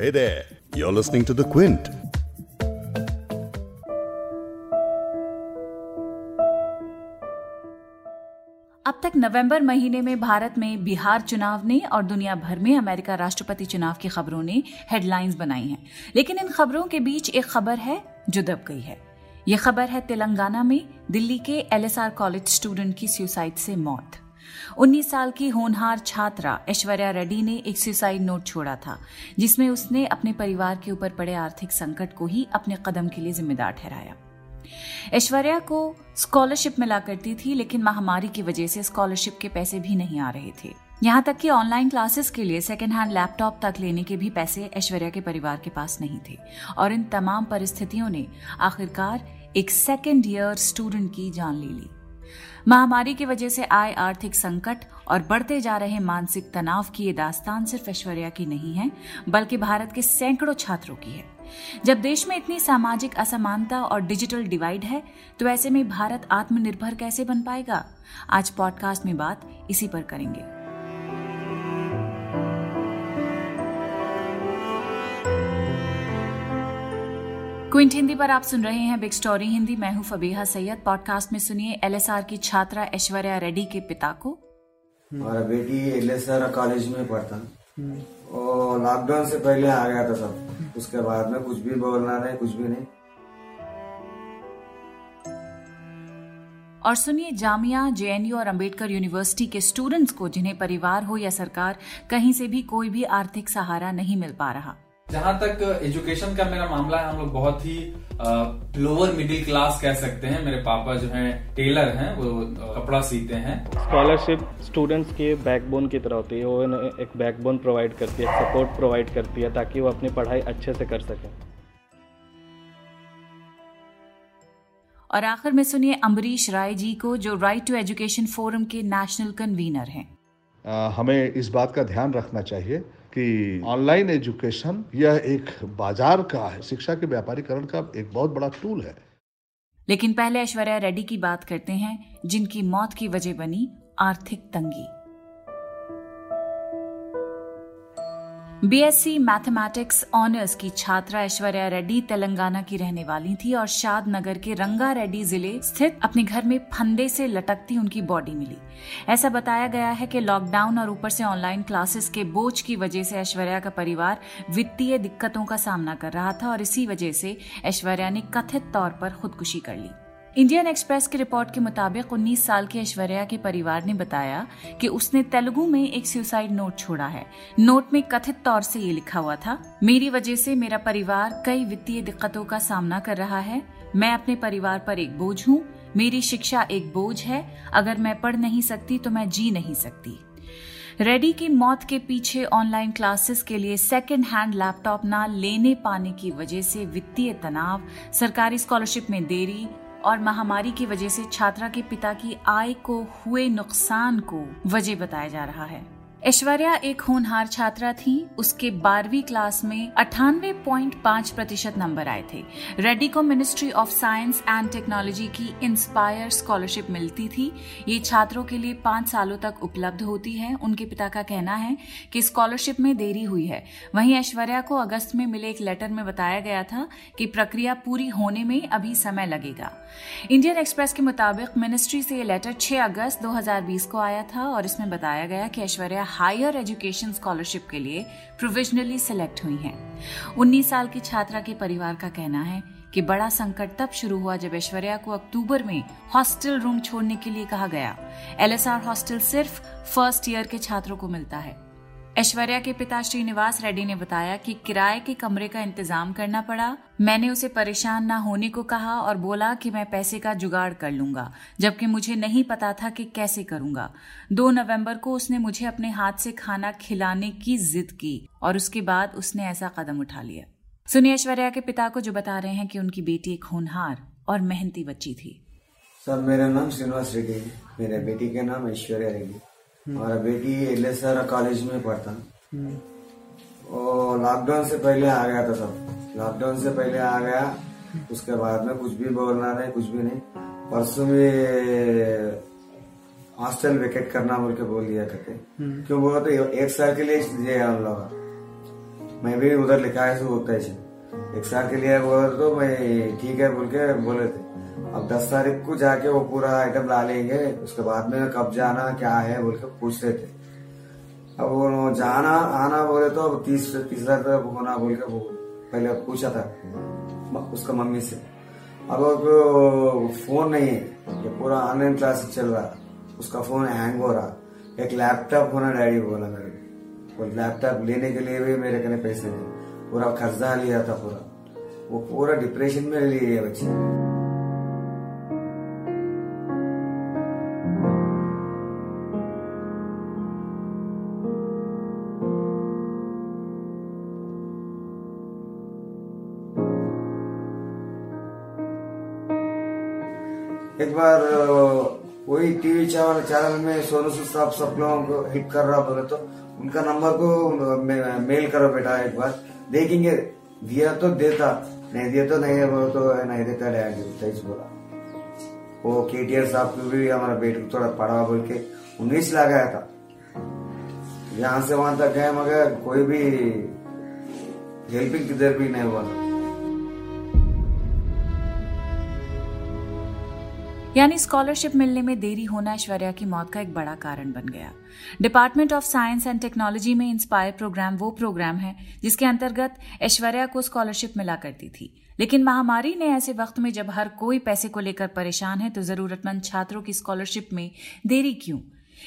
Hey there, you're listening to The Quint. अब तक नवंबर महीने में भारत में बिहार चुनाव ने और दुनिया भर में अमेरिका राष्ट्रपति चुनाव की खबरों ने हेडलाइंस बनाई हैं। लेकिन इन खबरों के बीच एक खबर है जो दब गई है। यह खबर है तेलंगाना में दिल्ली के एलएसआर कॉलेज स्टूडेंट की सुसाइड से मौत। 19 साल की होनहार छात्रा ऐश्वर्या रेड्डी ने एक सुसाइड नोट छोड़ा था, जिसमें उसने अपने परिवार के ऊपर पड़े आर्थिक संकट को ही अपने कदम के लिए जिम्मेदार ठहराया। ऐश्वर्या को स्कॉलरशिप मिला करती थी, लेकिन महामारी की वजह से स्कॉलरशिप के पैसे भी नहीं आ रहे थे। यहाँ तक कि ऑनलाइन क्लासेस के लिए सेकेंड हैंड लैपटॉप तक लेने के भी पैसे ऐश्वर्या के परिवार के पास नहीं थे। और इन तमाम परिस्थितियों ने आखिरकार एक सेकेंड ईयर स्टूडेंट की जान ले ली। महामारी की वजह से आए आर्थिक संकट और बढ़ते जा रहे मानसिक तनाव की ये दास्तान सिर्फ़ ऐश्वर्या की नहीं है, बल्कि भारत के सैकड़ों छात्रों की है। जब देश में इतनी सामाजिक असमानता और डिजिटल डिवाइड है तो ऐसे में भारत आत्मनिर्भर कैसे बन पाएगा? आज पॉडकास्ट में बात इसी पर करेंगे। क्विंट हिंदी पर आप सुन रहे हैं बिग स्टोरी हिंदी। मैं हूँ फबीहा सैयद। पॉडकास्ट में सुनिए एलएसआर की छात्रा ऐश्वर्या रेड्डी के पिता को। हमारा बेटी एलएसआर कॉलेज में पढ़ता। और लॉकडाउन से पहले आ गया था सब। उसके बाद में कुछ भी बोलना नहीं कुछ भी नहीं। और सुनिए जामिया जेएनयू और अंबेडकर यूनिवर्सिटी के स्टूडेंट्स को जिन्हें परिवार हो या सरकार कहीं से भी कोई भी आर्थिक सहारा नहीं मिल पा रहा। जहाँ तक एजुकेशन का मेरा मामला है हम लोग बहुत ही लोअर मिडिल क्लास कह सकते हैं। मेरे पापा जो हैं टेलर हैं वो कपड़ा सीते हैं। स्कॉलरशिप स्टूडेंट्स के बैकबोन की तरह होती है वो एक बैकबोन प्रोवाइड करती है सपोर्ट प्रोवाइड करती है ताकि वो अपनी पढ़ाई अच्छे से कर सकें। और आखिर में सुनिए अम्बरीश राय जी को जो राइट टू एजुकेशन फोरम के नेशनल कन्वीनर हैं। हमें इस बात का ध्यान रखना चाहिए कि ऑनलाइन एजुकेशन यह एक बाज़ार का है, शिक्षा के व्यापारीकरण का एक बहुत बड़ा टूल है। लेकिन पहले ऐश्वर्या रेड्डी की बात करते हैं, जिनकी मौत की वजह बनी आर्थिक तंगी। बीएससी मैथमेटिक्स ऑनर्स की छात्रा ऐश्वर्या रेड्डी तेलंगाना की रहने वाली थी और शाद नगर के रंगा रेड्डी ज़िले स्थित अपने घर में फंदे से लटकती उनकी बॉडी मिली। ऐसा बताया गया है कि लॉकडाउन और ऊपर से ऑनलाइन क्लासेस के बोझ की वजह से ऐश्वर्या का परिवार वित्तीय दिक्कतों का सामना कर रहा था और इसी वजह से ऐश्वर्या ने कथित तौर पर खुदकुशी कर ली। इंडियन एक्सप्रेस की रिपोर्ट के मुताबिक 19 साल की ऐश्वर्या के परिवार ने बताया कि उसने तेलुगु में एक सुसाइड नोट छोड़ा है। नोट में कथित तौर से ये लिखा हुआ था, मेरी वजह से मेरा परिवार कई वित्तीय दिक्कतों का सामना कर रहा है। मैं अपने परिवार पर एक बोझ हूँ। मेरी शिक्षा एक बोझ है। अगर मैं पढ़ नहीं सकती तो मैं जी नहीं सकती। रेडी की मौत के पीछे ऑनलाइन क्लासेस के लिए सेकेंड हैंड लैपटॉप ना लेने पाने की वजह से वित्तीय तनाव, सरकारी स्कॉलरशिप में देरी और महामारी की वजह से छात्रा के पिता की आय को हुए नुकसान को वजह बताया जा रहा है। ऐश्वर्या एक होनहार छात्रा थी। उसके बारहवीं क्लास में अठानवे पॉइंट पाँच प्रतिशत नंबर आए थे। रेड्डी को ministry of science and technology की इंस्पायर स्कॉलरशिप मिलती थी। ये छात्रों के लिए पाँच सालों तक उपलब्ध होती है। उनके पिता का कहना है कि स्कॉलरशिप में देरी हुई है। वहीं ऐश्वर्या को अगस्त में मिले एक लेटर में बताया गया था कि प्रक्रिया पूरी होने में अभी समय लगेगा। इंडियन एक्सप्रेस के मुताबिक मिनिस्ट्री से ये लेटर 6 अगस्त 2020 को आया था और इसमें बताया गया कि ऐश्वर्या हायर एजुकेशन स्कॉलरशिप के लिए प्रोविजनली सिलेक्ट हुई हैं। 19 साल की छात्रा के परिवार का कहना है कि बड़ा संकट तब शुरू हुआ जब ऐश्वर्या को अक्टूबर में हॉस्टल रूम छोड़ने के लिए कहा गया। एलएसआर हॉस्टल सिर्फ़ फ़र्स्ट ईयर के छात्रों को मिलता है। ऐश्वर्या के पिता श्रीनिवास रेड्डी ने बताया कि किराए के कमरे का इंतज़ाम करना पड़ा। मैंने उसे परेशान ना होने को कहा और बोला कि मैं पैसे का जुगाड़ कर लूँगा, जबकि मुझे नहीं पता था कि कैसे करूँगा। दो नवंबर को उसने मुझे अपने हाथ से खाना खिलाने की जिद की और उसके बाद उसने ऐसा कदम उठा लिया। सुनिए ऐश्वर्या के पिता को जो बता रहे हैं कि उनकी बेटी एक होनहार और मेहनती बच्ची थी। सर, मेरा नाम श्रीनिवास रेड्डी है। मेरे बेटी का नाम ऐश्वर्या रेड्डी। हमारा बेटी एल एस कॉलेज में पढ़ता। और लॉकडाउन से पहले आ गया था सब। लॉकडाउन से पहले आ गया उसके बाद में कुछ भी बोलना नहीं कुछ भी नहीं। परसों में हॉस्टल वेकेट करना बोल के बोल दिया करते। क्यों बोला तो एक साल के लिए हम लोग मैं भी उधर लिखा है होता है। एक साल के लिए बोला तो मैं ठीक है बोल के बोले थे। अब दस तारीख को जाके वो पूरा आइटम ला लेंगे, उसके बाद में कब जाना, क्या है, बोल के पूछ रहे थे। अब वो जाना, आना बोले तो अब तीस तीसरा तरफ़ होना बोल के पहले पूछा था उसका मम्मी से। अब फ़ोन नहीं है, ये पूरा ऑनलाइन क्लास चल रहा उसका फ़ोन हैंग हो रहा एक लैपटॉप होना डैडी बोला मेरे को। लैपटॉप लेने के लिए भी मेरे कने पैसे नहीं, पूरा खर्चा लिया था पूरा। वो पूरा डिप्रेशन में लिए बच्चे। एक बार वही टीवी चैनल चैनल में सोनू साहब सब लोगों को हेल्प कर रहा बोले तो उनका नंबर को मेल करो बेटा एक बार। देखेंगे। दिया तो देता, नहीं दिया तो नहीं बोले तो नहीं देता डैडी बोला। वो के टी साहब को भी हमारा बेटे को थोड़ा पढ़ा बोल के उन्नीस लगाया था। यहाँ से वहाँ तक गए, मगर कोई भी हेल्पिंग किधर भी नहीं हुआ यानी स्कॉलरशिप मिलने में देरी होना ऐश्वर्या की मौत का एक बड़ा कारण बन गया। Department of science and technology में इंस्पायर प्रोग्राम वो प्रोग्राम है, जिसके अंतर्गत ऐश्वर्या को स्कॉलरशिप मिला करती थी। लेकिन महामारी ने ऐसे वक्त में जब हर कोई पैसे को लेकर परेशान है तो जरूरतमंद छात्रों की स्कॉलरशिप में देरी क्यों?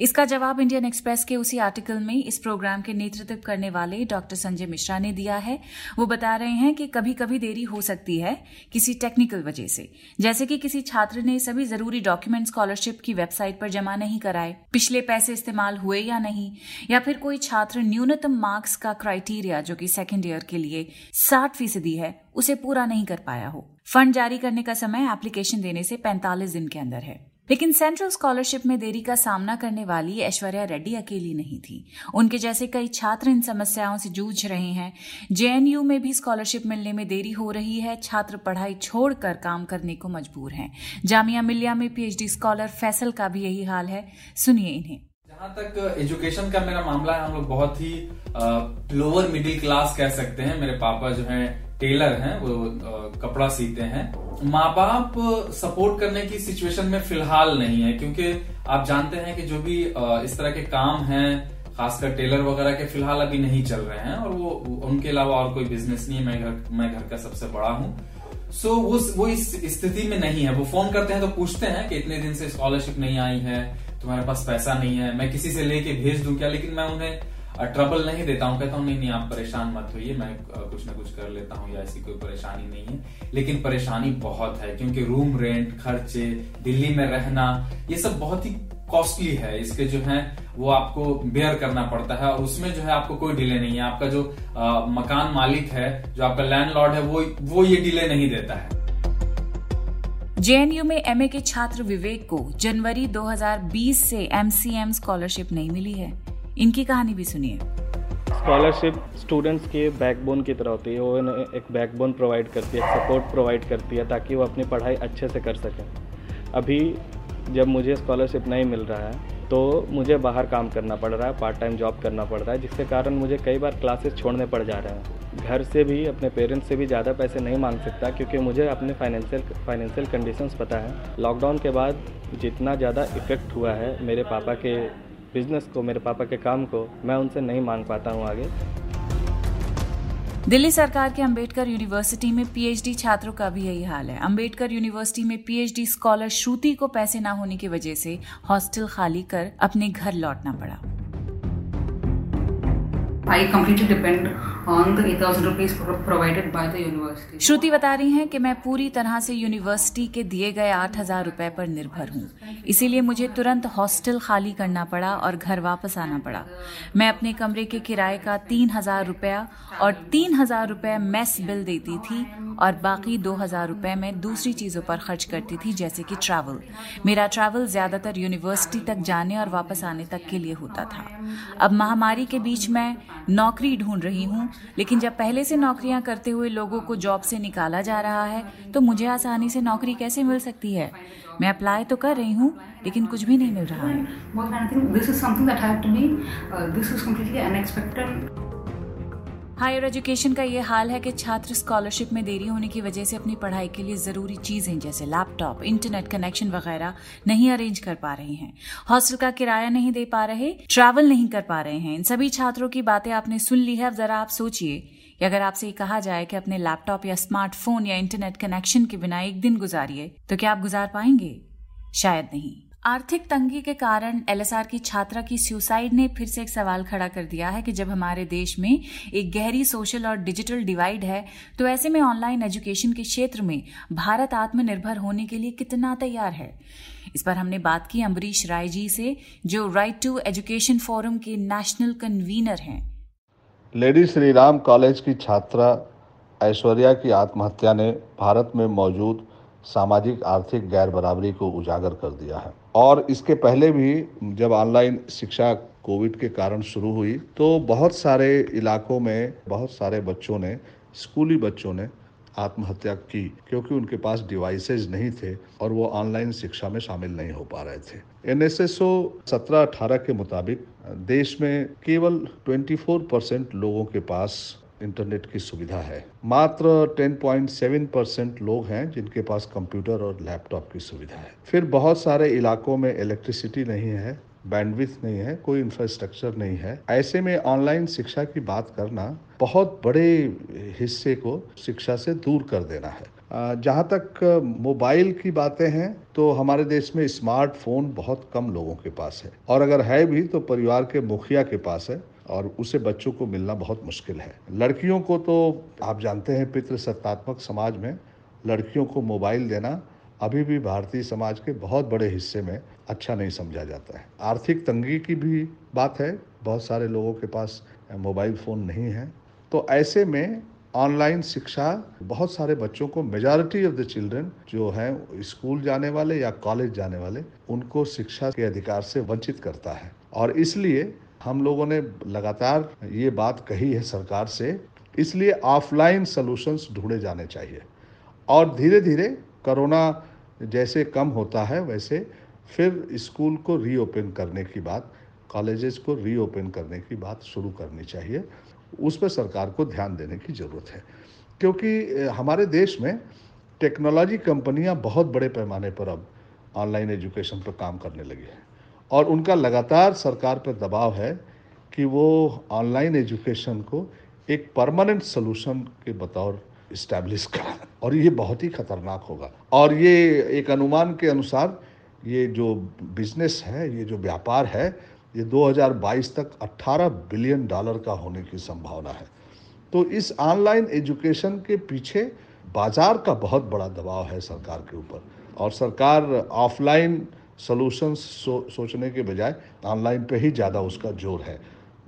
इसका जवाब इंडियन एक्सप्रेस के उसी आर्टिकल में इस प्रोग्राम के नेतृत्व करने वाले डॉक्टर संजय मिश्रा ने दिया है। वो बता रहे हैं कि कभी कभी देरी हो सकती है किसी टेक्निकल वजह से। जैसे कि किसी छात्र ने सभी ज़रूरी डॉक्यूमेंट स्कॉलरशिप की वेबसाइट पर जमा नहीं कराए। पिछले पैसे इस्तेमाल हुए या नहीं? या फिर कोई छात्र न्यूनतम मार्क्स का क्राइटेरिया जो कि सेकेंड ईयर के लिए साठ फ़ीसदी है, उसे पूरा नहीं कर पाया हो। फंड जारी करने का समय एप्लीकेशन देने से 45 दिन के अंदर है। लेकिन सेंट्रल स्कॉलरशिप में देरी का सामना करने वाली ऐश्वर्या रेड्डी अकेली नहीं थी। उनके जैसे कई छात्र इन समस्याओं से जूझ रहे हैं। जेएनयू में भी स्कॉलरशिप मिलने में देरी हो रही है। छात्र पढ़ाई छोड़कर काम करने को मजबूर हैं। जामिया मिलिया में पीएचडी स्कॉलर फैसल का भी यही हाल है। सुनिए इन्हें। जहाँ तक एजुकेशन का मेरा मामला है हम लोग बहुत ही लोअर मिडिल क्लास कह सकते हैं। मेरे पापा जो हैं टेलर हैं वो कपड़ा सीते हैं। माँ बाप सपोर्ट करने की सिचुएशन में फ़िलहाल नहीं है क्योंकि आप जानते हैं कि जो भी इस तरह के काम हैं खासकर टेलर वगैरह के फ़िलहाल अभी नहीं चल रहे हैं और वो उनके अलावा और कोई बिज़नेस नहीं है। मैं घर मैं घर का सबसे बड़ा हूँ। सो so, वो वो इस स्थिति में नहीं है। वो फ़ोन करते हैं तो पूछते हैं कि इतने दिन से स्कॉलरशिप नहीं आई है। तुम्हारे पास पैसा नहीं है मैं किसी से लेके भेज दूँ क्या? लेकिन मैं उन्हें ट्रबल नहीं देता हूँ कहता हूँ नहीं नहीं आप परेशान मत होइए मैं कुछ ना कुछ कर लेता हूँ या ऐसी कोई परेशानी नहीं है। लेकिन परेशानी बहुत है क्योंकि रूम रेंट खर्चे दिल्ली में रहना ये सब बहुत ही कॉस्टली है। इसके जो है वो आपको बेयर करना पड़ता है और उसमें जो है आपको कोई डिले नहीं है। आपका जो आ, मकान मालिक है जो आपका लैंडलॉर्ड है वो वो ये डिले नहीं देता है। जेएनयू में एमए के छात्र विवेक को जनवरी 2020 से एमसीएम स्कॉलरशिप नहीं मिली है। इनकी कहानी भी सुनिए। स्कॉलरशिप स्टूडेंट्स के बैकबोन की तरह होती है। वो एक बैकबोन प्रोवाइड करती है सपोर्ट प्रोवाइड करती है ताकि वो अपनी पढ़ाई अच्छे से कर सकें। अभी जब मुझे स्कॉलरशिप नहीं मिल रहा है तो मुझे बाहर काम करना पड़ रहा है पार्ट टाइम जॉब करना पड़ रहा है, जिसके कारण मुझे कई बार क्लासेस छोड़ने पड़ जा रहे हैं। घर से भी, अपने पेरेंट्स से भी ज़्यादा पैसे नहीं मांग सकता, क्योंकि मुझे अपने फाइनेंशियल फाइनेंशियल कंडीशंस पता है। लॉकडाउन के बाद जितना ज़्यादा इफ़ेक्ट हुआ है मेरे पापा के बिज़नेस को, मेरे पापा के काम को, मैं उनसे नहीं मांग पाता हूँ आगे। दिल्ली सरकार के अंबेडकर यूनिवर्सिटी में पीएचडी छात्रों का भी यही हाल है। अंबेडकर यूनिवर्सिटी में पीएचडी स्कॉलर श्रुति को पैसे ना होने की वजह से हॉस्टल खाली कर अपने घर लौटना पड़ा। I completely depend 8000. श्रुति बता रही हैं कि मैं पूरी तरह से यूनिवर्सिटी के दिए गए आठ हज़ार रुपए पर निर्भर हूँ। इसीलिए मुझे तुरंत हॉस्टल खाली करना पड़ा और घर वापस आना पड़ा। मैं अपने कमरे के किराए का तीन हज़ार रुपया और तीन हज़ार रुपये मेस बिल देती थी और बाकी दो हज़ार रुपये मैं दूसरी चीज़ों पर खर्च करती थी, जैसे कि ट्रैवल मेरा ट्रैवल ज़्यादातर यूनिवर्सिटी तक जाने और वापस आने तक के लिए होता था। अब महामारी के बीच मैं नौकरी ढूंढ रही हूँ लेकिन जब पहले से नौकरियाँ करते हुए लोगों को जॉब से निकाला जा रहा है तो मुझे आसानी से नौकरी कैसे मिल सकती है? मैं अप्लाई तो कर रही हूँ, लेकिन कुछ भी नहीं मिल रहा है। हायर एजुकेशन का ये हाल है कि छात्र स्कॉलरशिप में देरी होने की वजह से अपनी पढ़ाई के लिए ज़रूरी चीज़ें, जैसे लैपटॉप, इंटरनेट कनेक्शन वगैरह नहीं अरेंज कर पा रहे हैं। हॉस्टल का किराया नहीं दे पा रहे, ट्रैवल नहीं कर पा रहे हैं। इन सभी छात्रों की बातें आपने सुन ली है, अब जरा आप सोचिए अगर आपसे कहा जाए कि अपने लैपटॉप या स्मार्टफ़ोन या इंटरनेट कनेक्शन के बिना एक दिन गुजारिए तो क्या आप गुजार पाएँगे? शायद नहीं। आर्थिक तंगी के कारण एलएसआर की छात्रा की सुसाइड ने फिर से एक सवाल खड़ा कर दिया है कि जब हमारे देश में एक गहरी सोशल और डिजिटल डिवाइड है तो ऐसे में ऑनलाइन एजुकेशन के क्षेत्र में भारत आत्मनिर्भर होने के लिए कितना तैयार है? इस पर हमने बात की अम्बरीश राय जी से, जो राइट टू एजुकेशन फोरम के नेशनल कन्वीनर हैं। लेडी श्री राम कॉलेज की छात्रा ऐश्वर्या की आत्महत्या ने भारत में मौजूद सामाजिक आर्थिक गैर बराबरी को उजागर कर दिया है। और इसके पहले भी जब ऑनलाइन शिक्षा कोविड के कारण शुरू हुई तो बहुत सारे इलाकों में, बहुत सारे बच्चों ने, स्कूली बच्चों ने आत्महत्या की, क्योंकि उनके पास डिवाइसेज नहीं थे और वो ऑनलाइन शिक्षा में शामिल नहीं हो पा रहे थे। एन एस एस ओ सत्रह अठारह के मुताबिक, देश में केवल 24 परसेंट लोगों के पास इंटरनेट की सुविधा है। मात्र 10.7 परसेंट लोग हैं जिनके पास कंप्यूटर और लैपटॉप की सुविधा है। फिर बहुत सारे इलाकों में इलेक्ट्रिसिटी नहीं है बैंडविथ नहीं है, कोई इंफ्रास्ट्रक्चर नहीं है। ऐसे में ऑनलाइन शिक्षा की बात करना बहुत बड़े हिस्से को शिक्षा से दूर कर देना है। जहाँ तक मोबाइल की बातें हैं तो हमारे देश में स्मार्टफ़ोन बहुत कम लोगों के पास है। और अगर है भी तो परिवार के मुखिया के पास है। और उसे बच्चों को मिलना बहुत मुश्किल है। लड़कियों को तो आप जानते हैं पितृ सत्तात्मक समाज में लड़कियों को मोबाइल देना अभी भी भारतीय समाज के बहुत बड़े हिस्से में अच्छा नहीं समझा जाता है। आर्थिक तंगी की भी बात है, बहुत सारे लोगों के पास मोबाइल फ़ोन नहीं है। तो ऐसे में ऑनलाइन शिक्षा बहुत सारे बच्चों को मेजॉरिटी ऑफ़ द चिल्ड्रन जो हैं, स्कूल जाने वाले या कॉलेज जाने वाले, उनको शिक्षा के अधिकार से वंचित करता है। और इसलिए हम लोगों ने लगातार ये बात कही है सरकार से, इसलिए ऑफलाइन सॉल्यूशंस ढूंढे जाने चाहिए। और धीरे धीरे कोरोना जैसे कम होता है वैसे फिर स्कूल को रीओपन करने की बात कॉलेजेस को रीओपन करने की बात शुरू करनी चाहिए। उस पर सरकार को ध्यान देने की ज़रूरत है। क्योंकि हमारे देश में टेक्नोलॉजी कंपनियाँ बहुत बड़े पैमाने पर अब ऑनलाइन एजुकेशन पर काम करने लगी हैं। और उनका लगातार सरकार पर दबाव है कि वो ऑनलाइन एजुकेशन को एक परमानेंट सोल्यूशन के बतौर इस्टेब्लिश करा। और ये बहुत ही खतरनाक होगा। और ये एक अनुमान के अनुसार ये जो बिज़नेस है, ये जो व्यापार है, ये 2022 तक 18 बिलियन डॉलर का होने की संभावना है। तो इस ऑनलाइन एजुकेशन के पीछे बाज़ार का बहुत बड़ा दबाव है सरकार के ऊपर। और सरकार ऑफलाइन सोल्यूशंस सो, सोचने के बजाय ऑनलाइन पे ही ज़्यादा उसका ज़ोर है।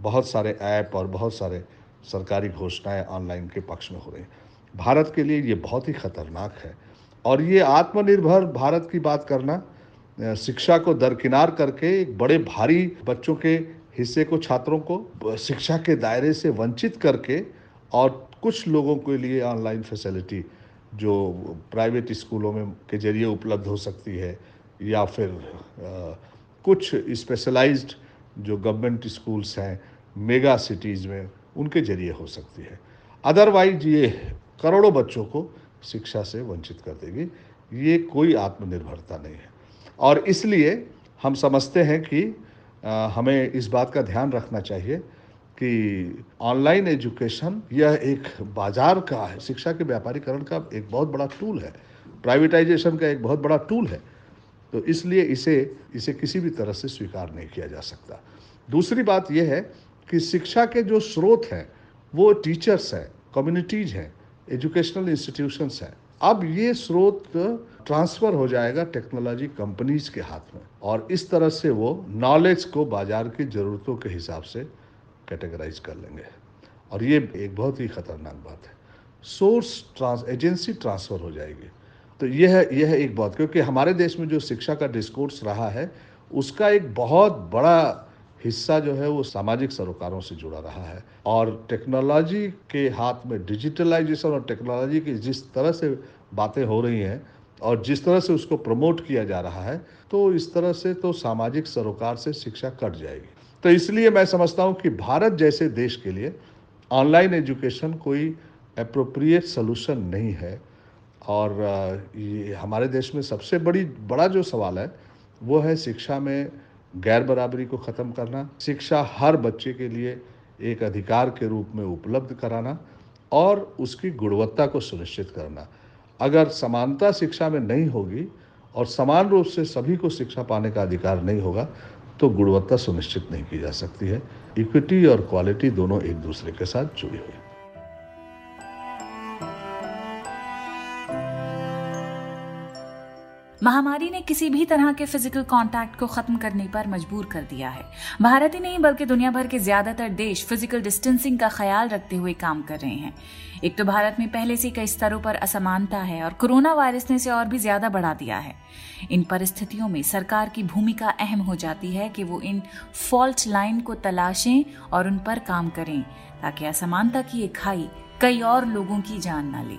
बहुत सारे ऐप और बहुत सारे सरकारी घोषणाएँ ऑनलाइन के पक्ष में हो रही हैं। भारत के लिए ये बहुत ही खतरनाक है। और ये आत्मनिर्भर भारत की बात करना शिक्षा को दरकिनार करके एक बड़े भारी बच्चों के हिस्से को छात्रों को शिक्षा के दायरे से वंचित करके और कुछ लोगों के लिए ऑनलाइन फैसिलिटी जो प्राइवेट स्कूलों में के ज़रिए उपलब्ध हो सकती है या फिर आ, कुछ स्पेशलाइज्ड जो गवर्नमेंट स्कूल्स हैं मेगा सिटीज़ में उनके ज़रिए हो सकती है। अदरवाइज़ ये करोड़ों बच्चों को शिक्षा से वंचित कर देगी। ये कोई आत्मनिर्भरता नहीं है। और इसलिए हम समझते हैं कि आ, हमें इस बात का ध्यान रखना चाहिए कि ऑनलाइन एजुकेशन यह एक बाज़ार का है। शिक्षा के व्यापारीकरण का एक बहुत बड़ा टूल है। प्राइवेटाइजेशन का एक बहुत बड़ा टूल है। तो इसलिए इसे इसे किसी भी तरह से स्वीकार नहीं किया जा सकता। दूसरी बात यह है कि शिक्षा के जो स्रोत हैं, वो टीचर्स हैं कम्युनिटीज हैं एजुकेशनल इंस्टीट्यूशंस हैं। अब ये स्रोत ट्रांसफ़र हो जाएगा टेक्नोलॉजी कंपनीज़ के हाथ में और इस तरह से वो नॉलेज को बाज़ार की ज़रूरतों के हिसाब से कैटेगराइज कर लेंगे। और ये एक बहुत ही खतरनाक बात है। सोर्स ट्रांस एजेंसी ट्रांसफ़र हो जाएगी। तो यह यह एक बात, क्योंकि हमारे देश में जो शिक्षा का डिस्कोर्स रहा है, उसका एक बहुत बड़ा हिस्सा जो है वो सामाजिक सरोकारों से जुड़ा रहा है। और टेक्नोलॉजी के हाथ में डिजिटलाइजेशन और टेक्नोलॉजी की जिस तरह से बातें हो रही हैं और जिस तरह से उसको प्रमोट किया जा रहा है तो इस तरह से तो सामाजिक सरोकार से शिक्षा कट जाएगी। तो इसलिए मैं समझता हूँ कि भारत जैसे देश के लिए ऑनलाइन एजुकेशन कोई अप्रोप्रिएट सोल्यूशन नहीं है। और ये हमारे देश में सबसे बड़ी, बड़ा जो सवाल है, वो है शिक्षा में गैर बराबरी को ख़त्म करना, शिक्षा हर बच्चे के लिए एक अधिकार के रूप में उपलब्ध कराना और उसकी गुणवत्ता को सुनिश्चित करना। अगर समानता शिक्षा में नहीं होगी और समान रूप से सभी को शिक्षा पाने का अधिकार नहीं होगा तो गुणवत्ता सुनिश्चित नहीं की जा सकती है। इक्विटी और क्वालिटी दोनों एक दूसरे के साथ जुड़ी हुई महामारी ने किसी भी तरह के फ़िज़िकल कांटेक्ट को खत्म करने पर मजबूर कर दिया है। भारत ही नहीं, बल्कि दुनिया भर के ज़्यादातर देश फ़िज़िकल डिस्टेंसिंग का ख्याल रखते हुए काम कर रहे हैं। एक तो भारत में पहले से कई स्तरों पर असमानता है और कोरोना वायरस ने इसे और भी ज़्यादा बढ़ा दिया है। इन परिस्थितियों में सरकार की भूमिका अहम हो जाती है कि वो इन फॉल्ट लाइन को तलाशें और उन पर काम करें, ताकि असमानता की एक खाई कई और लोगों की जान न ले।